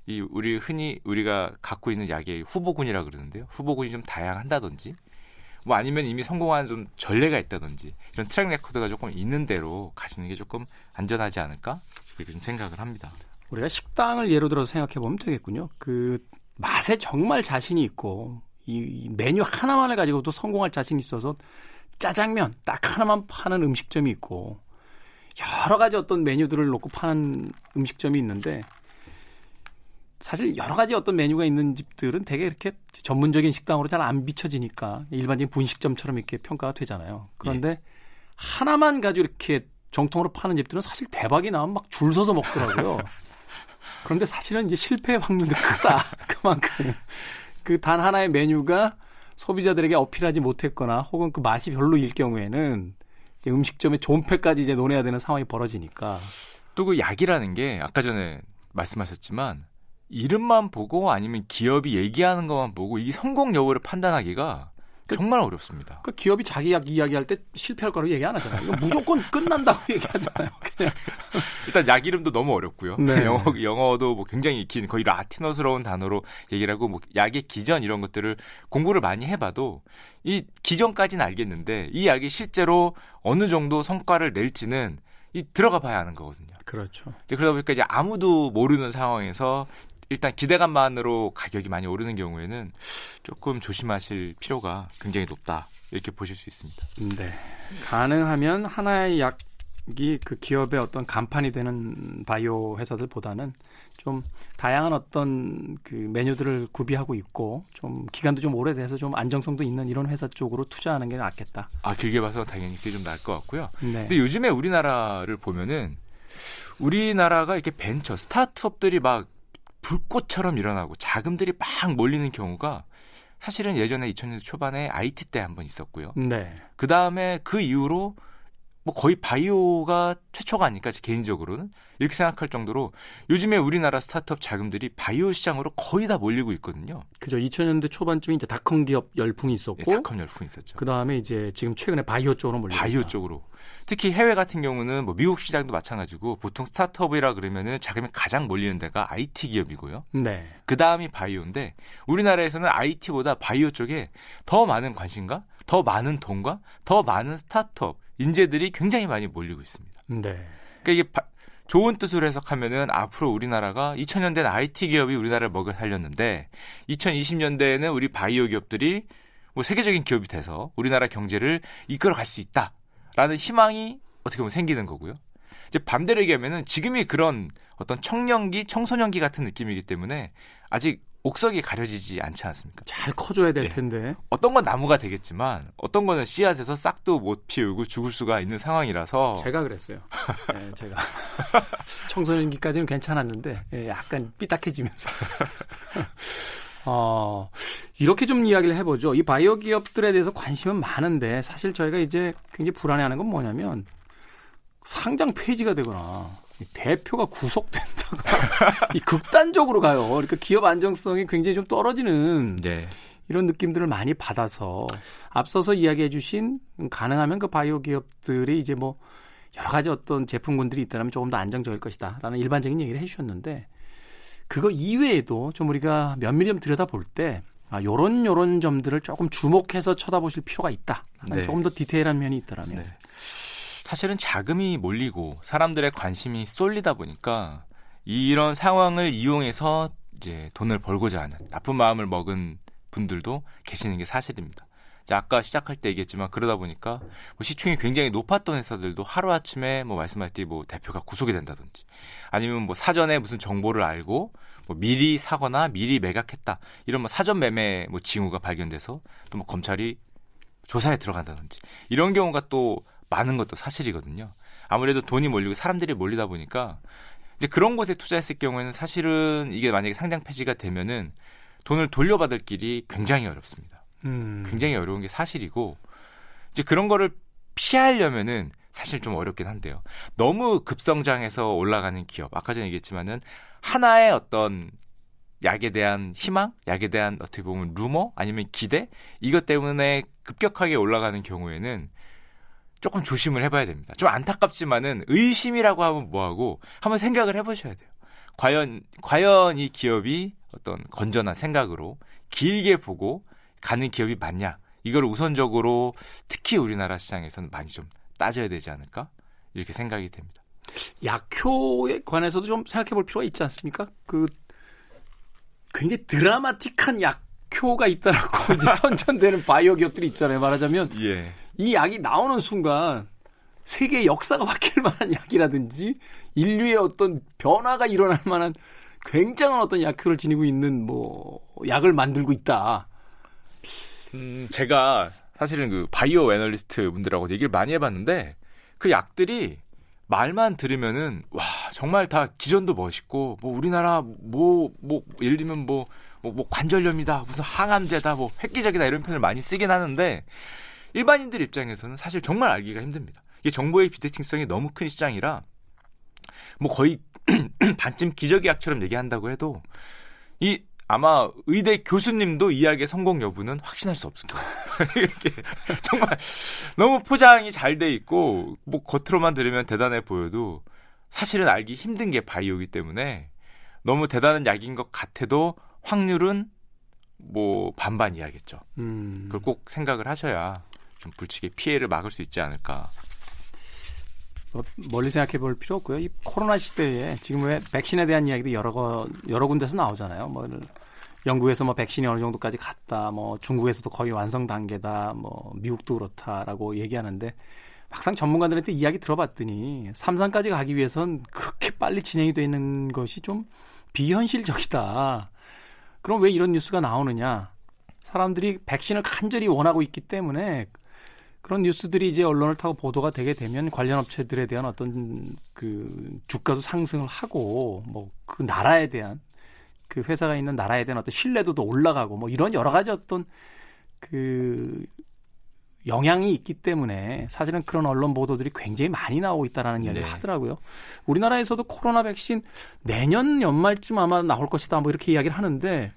이 우리 흔히 우리가 갖고 있는 약의 후보군이라 그러는데요. 후보군이 좀 다양한다든지 뭐 아니면 이미 성공한 좀 전례가 있다든지 이런 track record가 조금 있는 데로 가시는 게 조금 안전하지 않을까 그렇게 좀 생각을 합니다. 우리가 식당을 예로 들어서 생각해 보면 되겠군요. 그 맛에 정말 자신이 있고 이, 이 메뉴 하나만을 가지고도 성공할 자신이 있어서 짜장면 딱 하나만 파는 음식점이 있고 여러 가지 어떤 메뉴들을 놓고 파는 음식점이 있는데 사실 여러 가지 어떤 메뉴가 있는 집들은 되게 이렇게 전문적인 식당으로 잘 안 비춰지니까 일반적인 분식점처럼 이렇게 평가가 되잖아요. 그런데 하나만 가지고 이렇게 정통으로 파는 집들은 사실 대박이 나면 막 줄 서서 먹더라고요. 그런데 사실은 이제 실패 확률도 크다. 그만큼 그 단 하나의 메뉴가 소비자들에게 어필하지 못했거나 혹은 그 맛이 별로일 경우에는 음식점의 존폐까지 이제 논해야 되는 상황이 벌어지니까 또 그 약이라는 게 아까 전에 말씀하셨지만 이름만 보고 아니면 기업이 얘기하는 것만 보고 이 성공 여부를 판단하기가 그, 정말 어렵습니다. 그 기업이 자기 약 이야기할 때 실패할 거라고 얘기 안 하잖아요. 이거 무조건 끝난다고 얘기하잖아요. 그냥. 일단 약 이름도 너무 어렵고요. 네. 영어 영어도 뭐 굉장히 긴 거의 라틴어스러운 단어로 얘기를 하고 뭐 약의 기전 이런 것들을 공부를 많이 해봐도 이 기전까지는 알겠는데 이 약이 실제로 어느 정도 성과를 낼지는 이 들어가 봐야 하는 거거든요. 그렇죠. 그러다 보니까 이제 아무도 모르는 상황에서 일단 기대감만으로 가격이 많이 오르는 경우에는 조금 조심하실 필요가 굉장히 높다 이렇게 보실 수 있습니다. 네, 가능하면 하나의 약이 그 기업의 어떤 간판이 되는 바이오 회사들보다는 좀 다양한 어떤 그 메뉴들을 구비하고 있고 좀 기간도 좀 오래돼서 좀 안정성도 있는 이런 회사 쪽으로 투자하는 게 낫겠다. 아 길게 봐서 당연히 그게 좀 나을 것 같고요. 네. 근데 요즘에 우리나라를 보면은 우리나라가 이렇게 벤처 스타트업들이 막 불꽃처럼 일어나고 자금들이 막 몰리는 경우가 사실은 예전에 2000년대 초반에 IT 때 한 번 있었고요. 네. 그 다음에 그 이후로 뭐 거의 바이오가 최초가 아닐까 개인적으로는 이렇게 생각할 정도로 요즘에 우리나라 스타트업 자금들이 바이오 시장으로 거의 다 몰리고 있거든요. 그죠. 2000년대 초반쯤에 이제 닷컴 기업 열풍이 있었고, 네, 닷컴 열풍이 있었죠. 그 다음에 이제 지금 최근에 바이오 쪽으로 몰리고 바이오 쪽으로. 특히 해외 같은 경우는 뭐 미국 시장도 마찬가지고 보통 스타트업이라 그러면은 자금이 가장 몰리는 데가 IT 기업이고요. 네. 그 다음이 바이오인데 우리나라에서는 IT보다 바이오 쪽에 더 많은 관심과 더 많은 돈과 더 많은 스타트업 인재들이 굉장히 많이 몰리고 있습니다. 네. 그러니까 이게 바, 좋은 뜻으로 해석하면은 앞으로 우리나라가 2000년대는 IT 기업이 우리나라를 먹여 살렸는데 2020년대에는 우리 바이오 기업들이 뭐 세계적인 기업이 돼서 우리나라 경제를 이끌어 갈 수 있다라는 희망이 어떻게 보면 생기는 거고요. 이제 반대로 얘기하면은 지금이 그런 어떤 청년기, 청소년기 같은 느낌이기 때문에 아직 옥석이 가려지지 않지 않습니까? 잘 커줘야 될 네. 텐데. 어떤 건 나무가 되겠지만 어떤 거는 씨앗에서 싹도 못 피우고 죽을 수가 있는 상황이라서. 제가 그랬어요. 네, 제가 청소년기까지는 괜찮았는데 예, 약간 삐딱해지면서. 어, 이렇게 좀 이야기를 해보죠. 이 바이오 기업들에 대해서 관심은 많은데 사실 저희가 이제 굉장히 불안해하는 건 뭐냐면 상장 폐지가 되거나 대표가 구속된다가 이 극단적으로 가요. 그러니까 기업 안정성이 굉장히 좀 떨어지는 네. 이런 느낌들을 많이 받아서 앞서서 이야기해 주신 가능하면 그 바이오 기업들이 이제 뭐 여러 가지 어떤 제품군들이 있다면 조금 더 안정적일 것이다 라는 일반적인 얘기를 해 주셨는데 그거 이외에도 좀 우리가 면밀히 좀 들여다볼 때 아, 요런 요런 점들을 조금 주목해서 쳐다보실 필요가 있다. 네. 조금 더 디테일한 면이 있더라면. 네. 사실은 자금이 몰리고 사람들의 관심이 쏠리다 보니까 이런 상황을 이용해서 이제 돈을 벌고자 하는 나쁜 마음을 먹은 분들도 계시는 게 사실입니다. 아까 시작할 때 얘기했지만 그러다 보니까 뭐 시총이 굉장히 높았던 회사들도 하루 아침에 뭐 말씀하셨듯이 뭐 대표가 구속이 된다든지 아니면 뭐 사전에 무슨 정보를 알고 뭐 미리 사거나 미리 매각했다 이런 뭐 사전 매매 뭐 징후가 발견돼서 또 뭐 검찰이 조사에 들어간다든지 이런 경우가 또 많은 것도 사실이거든요. 아무래도 돈이 몰리고 사람들이 몰리다 보니까 이제 그런 곳에 투자했을 경우에는 사실은 이게 만약에 상장 폐지가 되면은 돈을 돌려받을 길이 굉장히 어렵습니다. 음. 굉장히 어려운 게 사실이고 이제 그런 거를 피하려면은 사실 좀 어렵긴 한데요. 너무 급성장해서 올라가는 기업, 아까 전에 얘기했지만은 하나의 어떤 약에 대한 희망, 약에 대한 어떻게 보면 루머 아니면 기대 이것 때문에 급격하게 올라가는 경우에는 조금 조심을 해봐야 됩니다. 좀 안타깝지만은 의심이라고 하면 뭐하고 한번 생각을 해보셔야 돼요. 과연 과연 이 기업이 어떤 건전한 생각으로 길게 보고 가는 기업이 맞냐? 이걸 우선적으로 특히 우리나라 시장에서는 많이 좀 따져야 되지 않을까? 이렇게 생각이 됩니다. 약효에 관해서도 좀 생각해 볼 필요가 있지 않습니까? 그 굉장히 드라마틱한 약효가 있다라고 이제 선전되는 바이오 기업들이 있잖아요. 말하자면 예. 이 약이 나오는 순간 세계 역사가 바뀔 만한 약이라든지 인류의 어떤 변화가 일어날 만한 굉장한 어떤 약효를 지니고 있는 뭐 약을 만들고 있다. 음, 제가 사실은 그 바이오 애널리스트 분들하고 얘기를 많이 해봤는데 그 약들이 말만 들으면은 와 정말 다 기전도 멋있고 뭐 우리나라 뭐뭐 뭐, 예를 들면 뭐, 뭐, 뭐 관절염이다 무슨 항암제다 뭐 획기적이다 이런 표현을 많이 쓰긴 하는데 일반인들 입장에서는 사실 정말 알기가 힘듭니다. 이게 정보의 비대칭성이 너무 큰 시장이라 뭐 거의 반쯤 기적의 약처럼 얘기한다고 해도 이 아마 의대 교수님도 이야기의 성공 여부는 확신할 수 없을 거예요. 이렇게 정말 너무 포장이 잘 돼 있고 뭐 겉으로만 들으면 대단해 보여도 사실은 알기 힘든 게 바이오이기 때문에 너무 대단한 약인 것 같아도 확률은 뭐 반반 이야겠죠. 음. 그걸 꼭 생각을 하셔야 좀 불치게 피해를 막을 수 있지 않을까. 뭐 멀리 생각해 볼 필요 없고요. 이 코로나 시대에 지금 왜 백신에 대한 이야기도 여러 거 여러 군데서 나오잖아요. 뭐 영국에서 뭐 백신이 어느 정도까지 갔다, 뭐 중국에서도 거의 완성 단계다, 뭐 미국도 그렇다라고 얘기하는데 막상 전문가들한테 이야기 들어봤더니 삼상까지 가기 위해선 그렇게 빨리 진행이 되는 것이 좀 비현실적이다. 그럼 왜 이런 뉴스가 나오느냐? 사람들이 백신을 간절히 원하고 있기 때문에 그런 뉴스들이 이제 언론을 타고 보도가 되게 되면 관련 업체들에 대한 어떤 그 주가도 상승을 하고 뭐 그 나라에 대한 그 회사가 있는 나라에 대한 어떤 신뢰도도 올라가고 뭐 이런 여러 가지 어떤 그 영향이 있기 때문에 사실은 그런 언론 보도들이 굉장히 많이 나오고 있다라는 이야기를 네. 하더라고요. 우리나라에서도 코로나 백신 내년 연말쯤 아마 나올 것이다 뭐 이렇게 이야기를 하는데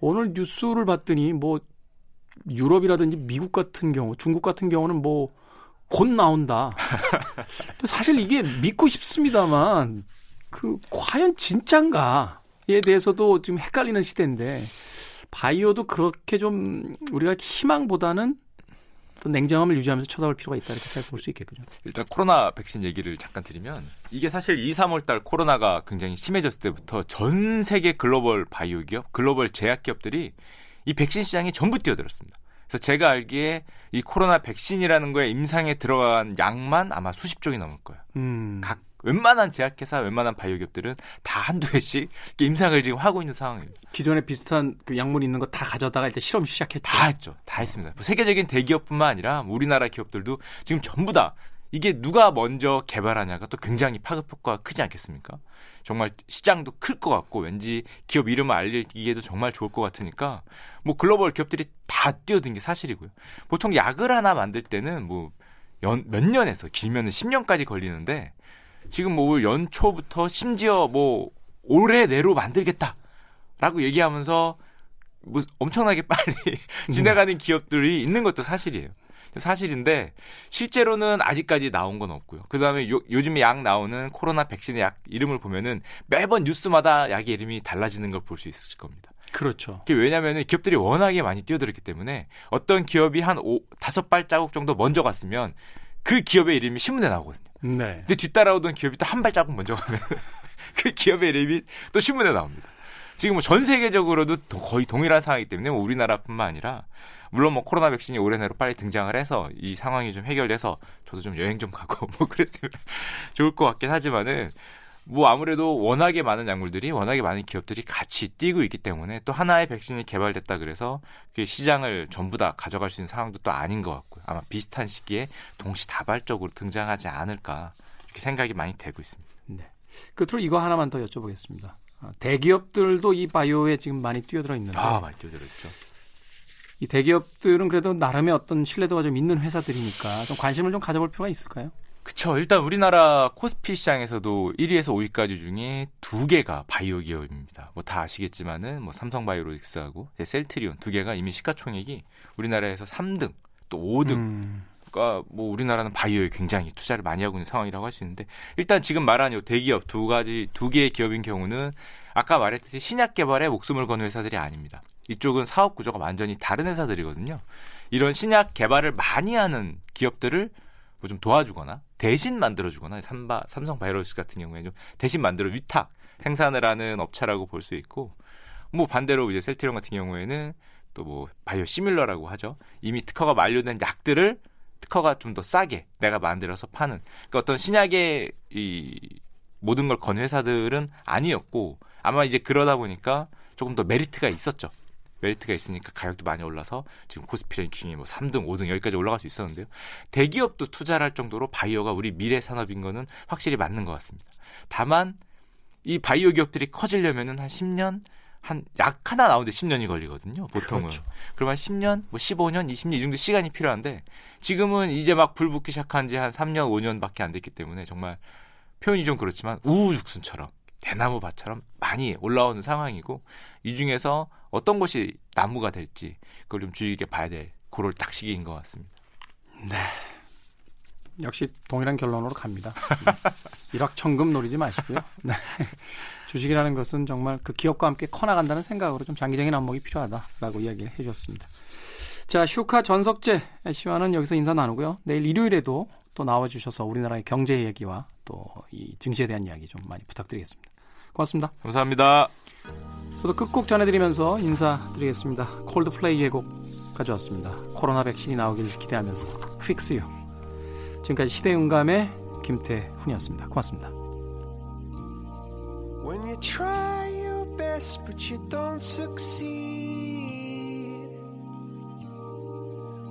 오늘 뉴스를 봤더니 뭐 유럽이라든지 미국 같은 경우, 중국 같은 경우는 뭐 곧 나온다. 사실 이게 믿고 싶습니다만 그 과연 진짠가에 대해서도 지금 헷갈리는 시대인데 바이오도 그렇게 좀 우리가 희망보다는 또 냉정함을 유지하면서 쳐다볼 필요가 있다 이렇게 생각해 볼수 있겠군요. 일단 코로나 백신 얘기를 잠깐 드리면 이게 사실 2, 3월 달 코로나가 굉장히 심해졌을 때부터 전 세계 글로벌 바이오 기업, 글로벌 제약 기업들이 이 백신 시장에 전부 뛰어들었습니다. 그래서 제가 알기에 이 코로나 백신이라는 거에 임상에 들어간 양만 아마 수십 종이 넘을 거예요. 음. 각 웬만한 제약회사, 웬만한 바이오기업들은 다 한두 회씩 임상을 지금 하고 있는 상황입니다. 기존에 비슷한 그 약물 있는 거 다 가져다가 이제 실험 시작했죠. 다 했죠. 다 했습니다. 뭐 세계적인 대기업뿐만 아니라 우리나라 기업들도 지금 전부 다 이게 누가 먼저 개발하냐가 또 굉장히 파급 효과가 크지 않겠습니까? 정말 시장도 클 것 같고 왠지 기업 이름을 알리기에도 정말 좋을 것 같으니까 뭐 글로벌 기업들이 다 뛰어든 게 사실이고요. 보통 약을 하나 만들 때는 뭐몇 년에서 길면은 10년까지 걸리는데 지금 뭐 연초부터 심지어 뭐 올해 내로 만들겠다라고 얘기하면서 뭐 엄청나게 빨리 지나가는 기업들이 있는 것도 사실이에요. 사실인데 실제로는 아직까지 나온 건 없고요. 그다음에 요, 요즘에 약 나오는 코로나 백신의 약 이름을 보면은 매번 뉴스마다 약의 이름이 달라지는 걸 볼 수 있을 겁니다. 그렇죠. 그게 왜냐면은 기업들이 워낙에 많이 뛰어들었기 때문에 어떤 기업이 한 오, 다섯 발자국 정도 먼저 갔으면 그 기업의 이름이 신문에 나오거든요. 네. 근데 뒤따라오던 기업이 또 한 발자국 먼저 가면 그 기업의 이름이 또 신문에 나옵니다. 지금 뭐 전 세계적으로도 거의 동일한 상황이기 때문에 뭐 우리나라뿐만 아니라 물론 뭐 코로나 백신이 올해 내로 빨리 등장을 해서 이 상황이 좀 해결돼서 저도 좀 여행 좀 가고 뭐 그랬으면 좋을 것 같긴 하지만은 뭐 아무래도 워낙에 많은 약물들이 워낙에 많은 기업들이 같이 뛰고 있기 때문에 또 하나의 백신이 개발됐다 그래서 그 시장을 전부 다 가져갈 수 있는 상황도 또 아닌 것 같고요. 아마 비슷한 시기에 동시다발적으로 등장하지 않을까 이렇게 생각이 많이 되고 있습니다. 네. 끝으로 이거 하나만 더 여쭤보겠습니다. 아, 대기업들도 이 바이오에 지금 많이 뛰어들어 있는데 아, 많이 뛰어들어 있죠. 이 대기업들은 그래도 나름의 어떤 신뢰도가 좀 있는 회사들이니까 좀 관심을 좀 가져볼 필요가 있을까요? 그쵸. 일단 우리나라 코스피 시장에서도 1위에서 5위까지 중에 두 개가 바이오 기업입니다. 뭐 다 아시겠지만은 뭐 삼성 바이오로직스하고 셀트리온 두 개가 이미 시가총액이 우리나라에서 3등 또 5등. 음. 그러니까 뭐 우리나라는 바이오에 굉장히 투자를 많이 하고 있는 상황이라고 할 수 있는데 일단 지금 말한 요 대기업 두 가지 두 개의 기업인 경우는 아까 말했듯이 신약 개발에 목숨을 거는 회사들이 아닙니다. 이쪽은 사업 구조가 완전히 다른 회사들이거든요. 이런 신약 개발을 많이 하는 기업들을 뭐 좀 도와주거나 대신 만들어주거나 삼바, 삼성 바이오로스 같은 경우에 좀 대신 만들어 위탁 생산을 하는 업체라고 볼 수 있고 뭐 반대로 이제 셀트리온 같은 경우에는 또 뭐 바이오 시뮬러라고 하죠. 이미 특허가 만료된 약들을 특허가 좀 더 싸게 내가 만들어서 파는 그러니까 어떤 신약의 이 모든 걸 건 회사들은 아니었고 아마 이제 그러다 보니까 조금 더 메리트가 있었죠. 메리트가 있으니까 가격도 많이 올라서 지금 코스피 랭킹이 뭐 3등, 5등 여기까지 올라갈 수 있었는데요. 대기업도 투자를 할 정도로 바이오가 우리 미래 산업인 거는 확실히 맞는 것 같습니다. 다만 이 바이오 기업들이 커지려면은 한 10년 한 약 하나 나오는데 10년이 걸리거든요. 보통은. 그렇죠. 그러면 10년, 뭐 15년, 20년 이 정도 시간이 필요한데 지금은 이제 막 불 붙기 시작한 지 한 3년, 5년밖에 안 됐기 때문에 정말 표현이 좀 그렇지만 우후죽순처럼 대나무 밭처럼 많이 올라오는 상황이고 이 중에서 어떤 것이 나무가 될지 그걸 좀 주의 깊게 봐야 될 그럴 딱 시기인 것 같습니다. 네. 역시 동일한 결론으로 갑니다. 네. 일확천금 노리지 마시고요. 네. 주식이라는 것은 정말 그 기업과 함께 커나간다는 생각으로 좀 장기적인 안목이 필요하다라고 이야기를 해주셨습니다. 자, 슈카 전석재 씨와는 여기서 인사 나누고요. 내일 일요일에도 또 나와주셔서 우리나라의 경제 얘기와 또 이 증시에 대한 이야기 좀 많이 부탁드리겠습니다. 고맙습니다. 감사합니다. 저도 끝곡 전해드리면서 인사드리겠습니다. 콜드플레이의 곡 가져왔습니다. 코로나 백신이 나오길 기대하면서 Fix You. 지금까지 시대음감의 김태훈이었습니다. 고맙습니다. When you try your best but you don't succeed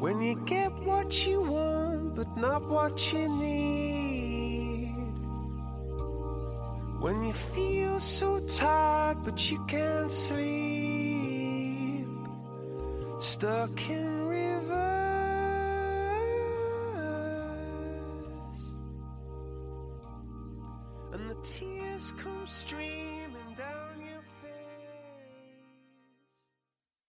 When you get what you want but not what you need When you feel so tired but you can't sleep Stuck in tears come streaming